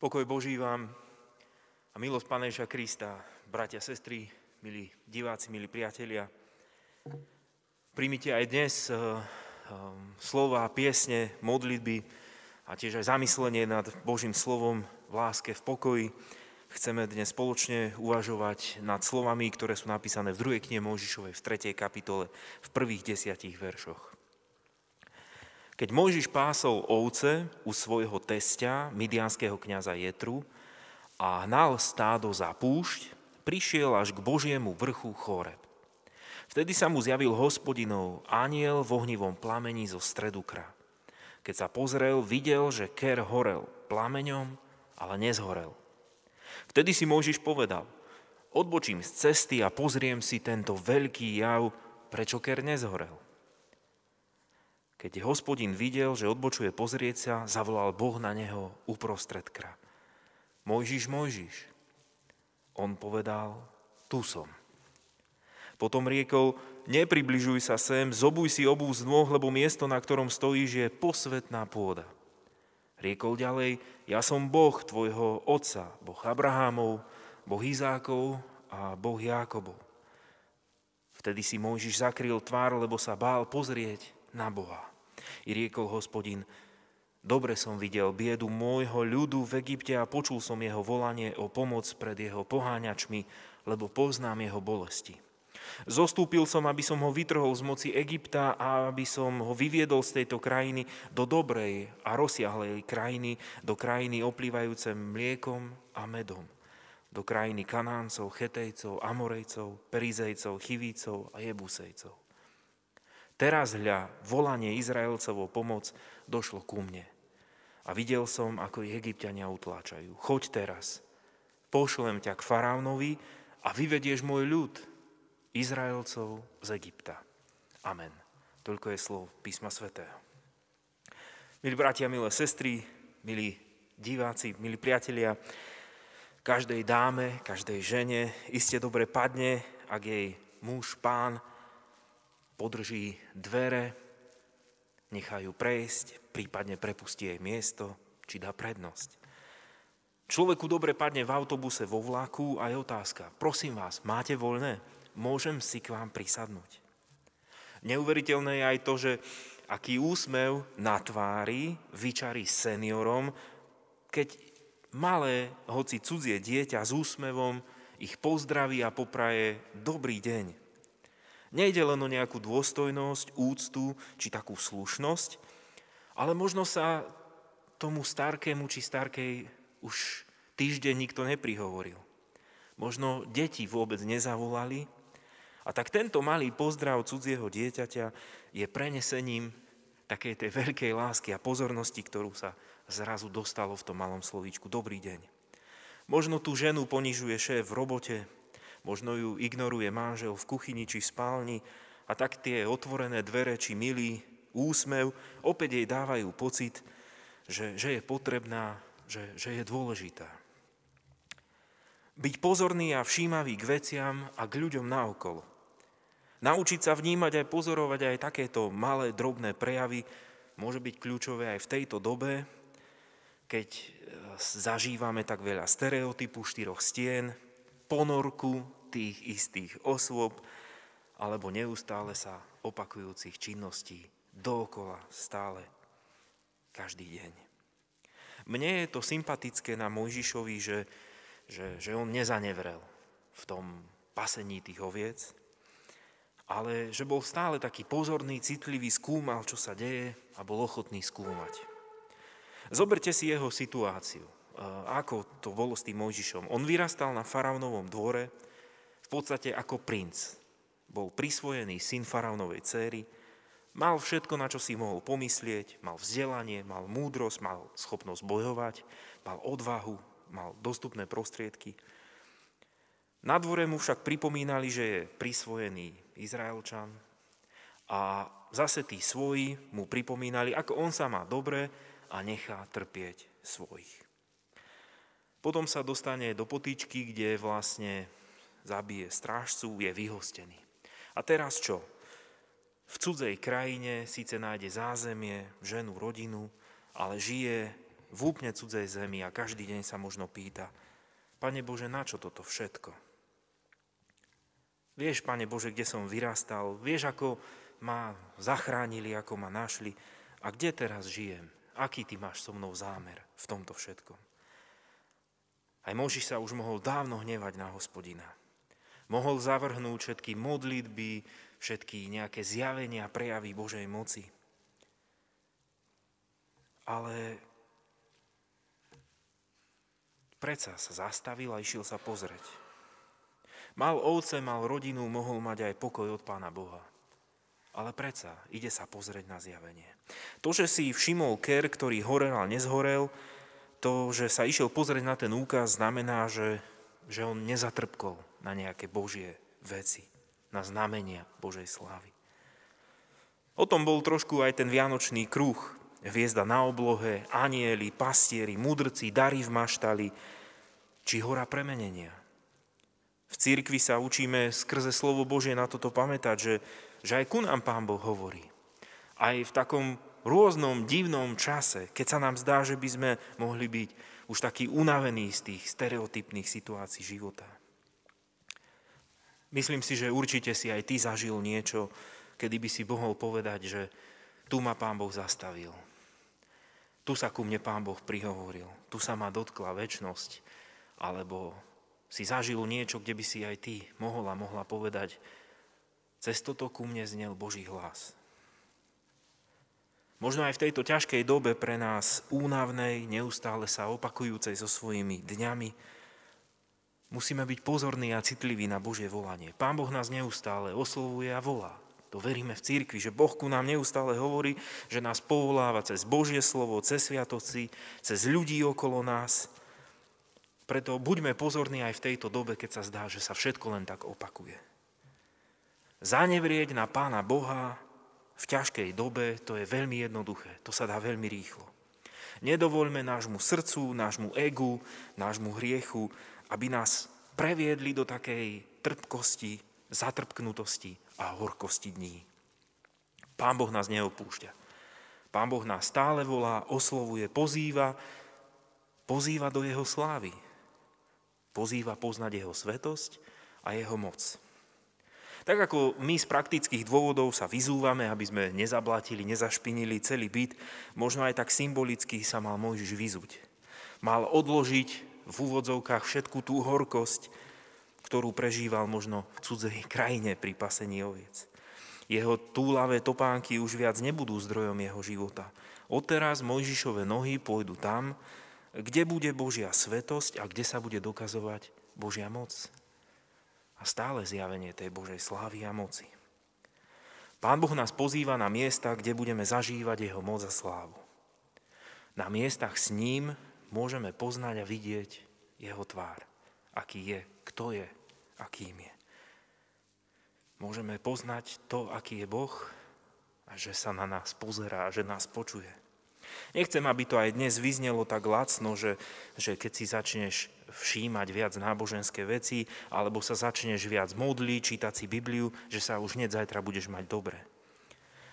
Pokoj Boží vám a milosť Páneša Krista, bratia, sestry, milí diváci, milí priatelia. Príjmite aj dnes uh, um, slova, piesne, modlitby a tiež aj zamyslenie nad Božím slovom v láske, v pokoji. Chceme dnes spoločne uvažovať nad slovami, ktoré sú napísané v druhej knihe Mojžišovej v 3. kapitole v prvých desiatich veršoch. Keď Mojžiš pásol ovce u svojho testia, midianského kniaza Jetru, a hnal stádo za púšť, prišiel až k Božiemu vrchu Choreb. Vtedy sa mu zjavil hospodinov aniel v ohnivom plamení zo stredu kra. Keď sa pozrel, videl, že ker horel plameňom, ale nezhorel. Vtedy si Mojžiš povedal, odbočím z cesty a pozriem si tento veľký jav, prečo ker nezhorel. Keď hospodin videl, že odbočuje pozrieť sa, zavolal Boh na neho uprostred kra. Mojžiš, Mojžiš. On povedal, tu som. Potom riekol, nepribližuj sa sem, zobuj si obu z nôh, lebo miesto, na ktorom stojíš, je posvetná pôda. Riekol ďalej, ja som Boh tvojho otca, Boh Abrahámov, Boh Izákov a Boh Jákobov. Vtedy si Mojžiš zakryl tvár, lebo sa bál pozrieť na Boha. I riekol hospodin, dobre som videl biedu môjho ľudu v Egypte a počul som jeho volanie o pomoc pred jeho poháňačmi, lebo poznám jeho bolesti. Zostúpil som, aby som ho vytrhol z moci Egypta a aby som ho vyviedol z tejto krajiny do dobrej a rozsiahlej krajiny, do krajiny oplývajúce mliekom a medom, do krajiny Kanáncov, Chetejcov, Amorejcov, Perizejcov, Chivícov a Jebusejcov. Teraz hľa, volanie Izraelcovou pomoc došlo ku mne. A videl som, ako ich egyptiania utláčajú. Choď teraz, pošlem ťa k faraónovi a vyvedieš môj ľud, Izraelcov z Egypta. Amen. Toľko je slov písma svätého. Milí bratia, milé sestry, milí diváci, milí priatelia, každej dáme, každej žene iste dobre padne, ak jej muž, pán podrží dvere, nechá ju prejsť, prípadne prepustí jej miesto, či dá prednosť. Človeku dobre padne v autobuse vo vlaku a je otázka, prosím vás, máte voľné? Môžem si k vám prisadnúť? Neuveriteľné je aj to, že aký úsmev na tvári vyčarí seniorom, keď malé, hoci cudzie dieťa s úsmevom ich pozdraví a popraje dobrý deň. Nejde len o nejakú dôstojnosť, úctu či takú slušnosť, ale možno sa tomu starkému či starkej už týždeň nikto neprihovoril. Možno deti vôbec nezavolali. A tak tento malý pozdrav cudzieho dieťaťa je prenesením takej tej veľkej lásky a pozornosti, ktorú sa zrazu dostalo v tom malom slovíčku. Dobrý deň. Možno tú ženu ponižuje šéf v robote, možno ju ignoruje manžel v kuchyni či v spálni a tak tie otvorené dvere či milý úsmev opäť jej dávajú pocit, že, že je potrebná, že, že je dôležitá. Byť pozorný a všímavý k veciam a k ľuďom naokolo. Naučiť sa vnímať aj pozorovať aj takéto malé, drobné prejavy môže byť kľúčové aj v tejto dobe, keď e, zažívame tak veľa stereotypu štyroch stien, ponorku tých istých osôb alebo neustále sa opakujúcich činností dookola stále každý deň. Mne je to sympatické na Mojžišovi, že, že, že on nezanevrel v tom pasení tých oviec, ale že bol stále taký pozorný, citlivý, skúmal, čo sa deje a bol ochotný skúmať. Zoberte si jeho situáciu ako to bolo s tým Mojžišom. On vyrastal na faraónovom dvore v podstate ako princ. Bol prisvojený syn faraónovej céry, mal všetko, na čo si mohol pomyslieť, mal vzdelanie, mal múdrosť, mal schopnosť bojovať, mal odvahu, mal dostupné prostriedky. Na dvore mu však pripomínali, že je prisvojený Izraelčan a zase tí svoji mu pripomínali, ako on sa má dobre a nechá trpieť svojich. Potom sa dostane do potýčky, kde vlastne zabije strážcu, je vyhostený. A teraz čo? V cudzej krajine síce nájde zázemie, ženu, rodinu, ale žije v úplne cudzej zemi a každý deň sa možno pýta, Pane Bože, na čo toto všetko? Vieš, Pane Bože, kde som vyrastal, vieš, ako ma zachránili, ako ma našli a kde teraz žijem, aký ty máš so mnou zámer v tomto všetkom. Aj Možiš sa už mohol dávno hnevať na hospodina. Mohol zavrhnúť všetky modlitby, všetky nejaké zjavenia, prejavy Božej moci. Ale predsa sa zastavil a išiel sa pozrieť. Mal ovce, mal rodinu, mohol mať aj pokoj od Pána Boha. Ale predsa ide sa pozrieť na zjavenie. To, že si všimol ker, ktorý horel a nezhorel, to, že sa išiel pozrieť na ten úkaz, znamená, že, že on nezatrpkol na nejaké božie veci, na znamenia Božej slávy. O tom bol trošku aj ten vianočný kruh. Hviezda na oblohe, anieli, pastieri, mudrci, dary v maštali, či hora premenenia. V církvi sa učíme skrze slovo Božie na toto pamätať, že, že aj ku nám Pán Boh hovorí. Aj v takom rôznom divnom čase, keď sa nám zdá, že by sme mohli byť už takí unavení z tých stereotypných situácií života. Myslím si, že určite si aj ty zažil niečo, kedy by si mohol povedať, že tu ma Pán Boh zastavil. Tu sa ku mne Pán Boh prihovoril. Tu sa ma dotkla väčnosť. Alebo si zažil niečo, kde by si aj ty mohla, mohla povedať, cez toto ku mne znel Boží hlas. Možno aj v tejto ťažkej dobe pre nás únavnej, neustále sa opakujúcej so svojimi dňami, musíme byť pozorní a citliví na Božie volanie. Pán Boh nás neustále oslovuje a volá. To veríme v církvi, že Boh ku nám neustále hovorí, že nás povoláva cez Božie slovo, cez sviatoci, cez ľudí okolo nás. Preto buďme pozorní aj v tejto dobe, keď sa zdá, že sa všetko len tak opakuje. Zanevrieť na Pána Boha v ťažkej dobe, to je veľmi jednoduché, to sa dá veľmi rýchlo. Nedovoľme nášmu srdcu, nášmu egu, nášmu hriechu, aby nás previedli do takej trpkosti, zatrpknutosti a horkosti dní. Pán Boh nás neopúšťa. Pán Boh nás stále volá, oslovuje, pozýva, pozýva do jeho slávy. Pozýva poznať jeho svetosť a jeho moc. Tak ako my z praktických dôvodov sa vyzúvame, aby sme nezablatili, nezašpinili celý byt, možno aj tak symbolicky sa mal Mojžiš vyzuť. Mal odložiť v úvodzovkách všetku tú horkosť, ktorú prežíval možno v cudzej krajine pri pasení oviec. Jeho túlavé topánky už viac nebudú zdrojom jeho života. Odteraz Mojžišové nohy pôjdu tam, kde bude Božia svetosť a kde sa bude dokazovať Božia moc a stále zjavenie tej Božej slávy a moci. Pán Boh nás pozýva na miesta, kde budeme zažívať Jeho moc a slávu. Na miestach s ním môžeme poznať a vidieť Jeho tvár. Aký je, kto je, akým je. Môžeme poznať to, aký je Boh a že sa na nás pozerá, že nás počuje. Nechcem, aby to aj dnes vyznelo tak lacno, že, že keď si začneš všímať viac náboženské veci, alebo sa začneš viac modliť, čítať si Bibliu, že sa už hneď zajtra budeš mať dobre.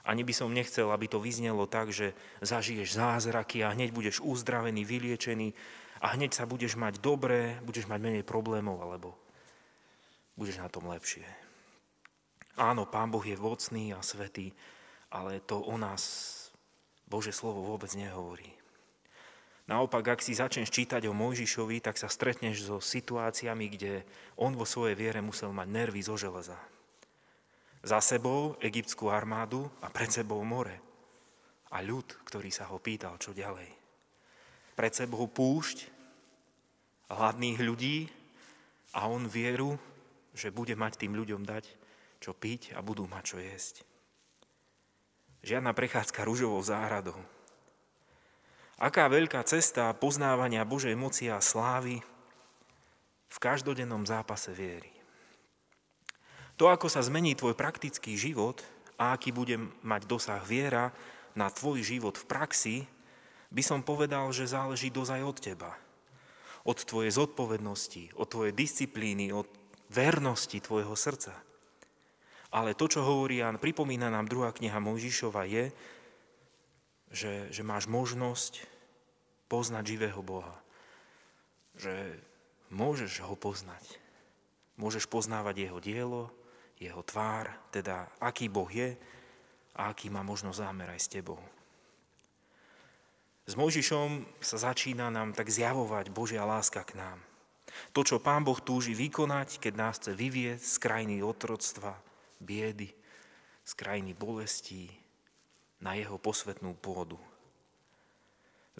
Ani by som nechcel, aby to vyznelo tak, že zažiješ zázraky a hneď budeš uzdravený, vyliečený a hneď sa budeš mať dobre, budeš mať menej problémov, alebo budeš na tom lepšie. Áno, Pán Boh je vocný a svetý, ale to o nás Bože slovo vôbec nehovorí. Naopak, ak si začneš čítať o Mojžišovi, tak sa stretneš so situáciami, kde on vo svojej viere musel mať nervy zo železa. Za sebou egyptskú armádu a pred sebou more. A ľud, ktorý sa ho pýtal, čo ďalej. Pred sebou púšť, hladných ľudí a on vieru, že bude mať tým ľuďom dať, čo piť a budú mať čo jesť. Žiadna prechádzka rúžovou záhradou. Aká veľká cesta poznávania Božej moci a slávy v každodennom zápase viery. To, ako sa zmení tvoj praktický život a aký bude mať dosah viera na tvoj život v praxi, by som povedal, že záleží dozaj od teba. Od tvojej zodpovednosti, od tvojej disciplíny, od vernosti tvojho srdca. Ale to, čo hovorí Jan, pripomína nám druhá kniha Mojžišova, je, že, že máš možnosť poznať živého Boha. Že môžeš ho poznať. Môžeš poznávať jeho dielo, jeho tvár, teda aký Boh je a aký má možno zámer aj s tebou. S Mojžišom sa začína nám tak zjavovať Božia láska k nám. To, čo Pán Boh túži vykonať, keď nás chce vyvieť z krajiny otroctva, biedy, z krajiny bolestí na jeho posvetnú pôdu.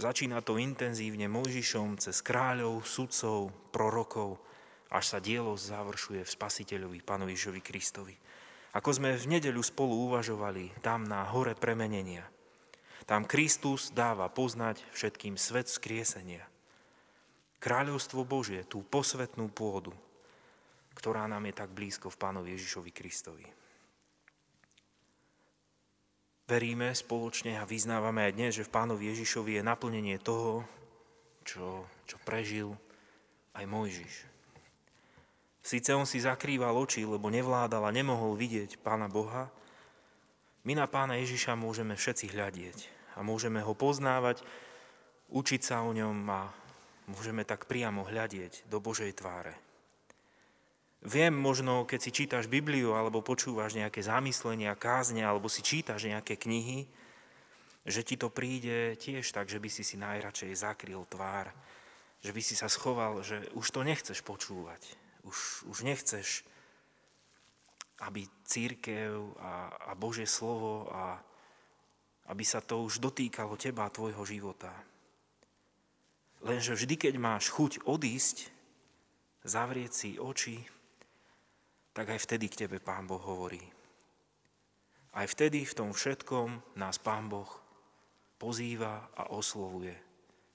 Začína to intenzívne Mojžišom cez kráľov, sudcov, prorokov, až sa dielo završuje v Spasiteľovi, Pánovišovi Kristovi. Ako sme v nedeľu spolu uvažovali, tam na hore premenenia. Tam Kristus dáva poznať všetkým svet skriesenia. Kráľovstvo Božie, tú posvetnú pôdu, ktorá nám je tak blízko v Pánovi Ježišovi Kristovi. Veríme spoločne a vyznávame aj dnes, že v Pánovi Ježišovi je naplnenie toho, čo, čo prežil aj Mojžiš. Sice on si zakrýval oči, lebo nevládal a nemohol vidieť Pána Boha, my na Pána Ježiša môžeme všetci hľadieť a môžeme ho poznávať, učiť sa o ňom a môžeme tak priamo hľadieť do Božej tváre. Viem možno, keď si čítaš Bibliu alebo počúvaš nejaké zamyslenia, kázne alebo si čítaš nejaké knihy, že ti to príde tiež tak, že by si si najradšej zakryl tvár, že by si sa schoval, že už to nechceš počúvať, už, už nechceš, aby církev a, a Božie slovo a aby sa to už dotýkalo teba a tvojho života. Lenže vždy, keď máš chuť odísť, zavrieť si oči, tak aj vtedy k tebe Pán Boh hovorí. Aj vtedy v tom všetkom nás Pán Boh pozýva a oslovuje.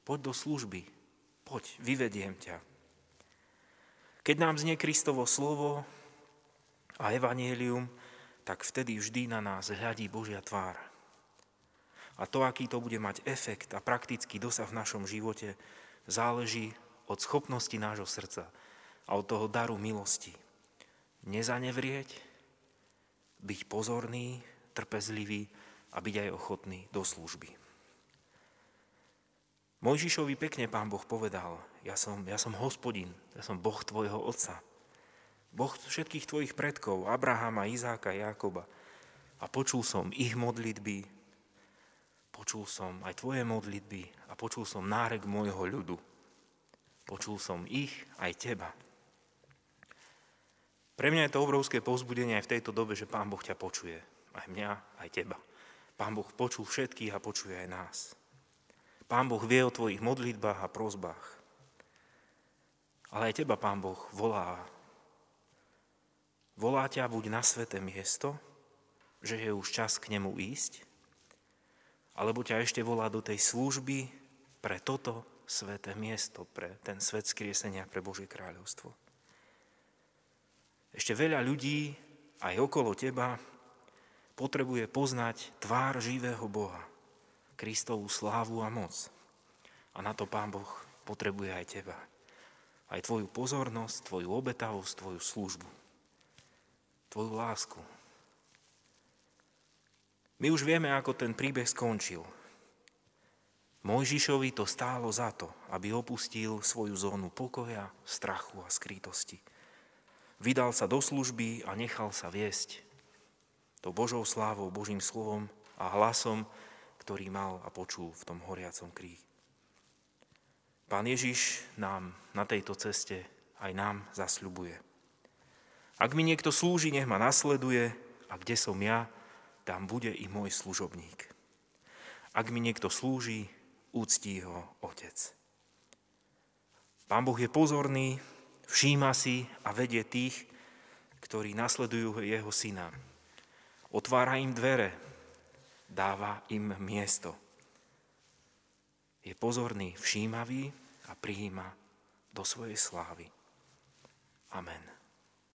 Poď do služby, poď, vyvediem ťa. Keď nám znie Kristovo slovo a evanielium, tak vtedy vždy na nás hľadí Božia tvár. A to, aký to bude mať efekt a praktický dosah v našom živote, záleží od schopnosti nášho srdca a od toho daru milosti. Nezanevrieť, byť pozorný, trpezlivý a byť aj ochotný do služby. Mojžišovi pekne pán Boh povedal, ja som, ja som hospodin, ja som Boh tvojho otca. Boh všetkých tvojich predkov, Abrahama, Izáka, Jákoba. A počul som ich modlitby, počul som aj tvoje modlitby a počul som nárek môjho ľudu. Počul som ich aj teba. Pre mňa je to obrovské povzbudenie aj v tejto dobe, že Pán Boh ťa počuje. Aj mňa, aj teba. Pán Boh počul všetkých a počuje aj nás. Pán Boh vie o tvojich modlitbách a prozbách. Ale aj teba Pán Boh volá. Volá ťa buď na sveté miesto, že je už čas k nemu ísť, alebo ťa ešte volá do tej služby pre toto sveté miesto, pre ten svet skriesenia, pre Božie kráľovstvo. Ešte veľa ľudí aj okolo teba potrebuje poznať tvár živého Boha. Kristovú slávu a moc. A na to Pán Boh potrebuje aj teba. Aj tvoju pozornosť, tvoju obetavosť, tvoju službu. Tvoju lásku. My už vieme, ako ten príbeh skončil. Mojžišovi to stálo za to, aby opustil svoju zónu pokoja, strachu a skrytosti. Vydal sa do služby a nechal sa viesť to Božou slávou, Božím slovom a hlasom, ktorý mal a počul v tom horiacom kríhi. Pán Ježiš nám na tejto ceste aj nám zasľubuje. Ak mi niekto slúži, nech ma nasleduje a kde som ja, tam bude i môj služobník. Ak mi niekto slúži, úctí ho Otec. Pán Boh je pozorný, všíma si a vedie tých, ktorí nasledujú jeho syna. Otvára im dvere, dáva im miesto. Je pozorný, všímavý a prijíma do svojej slávy. Amen.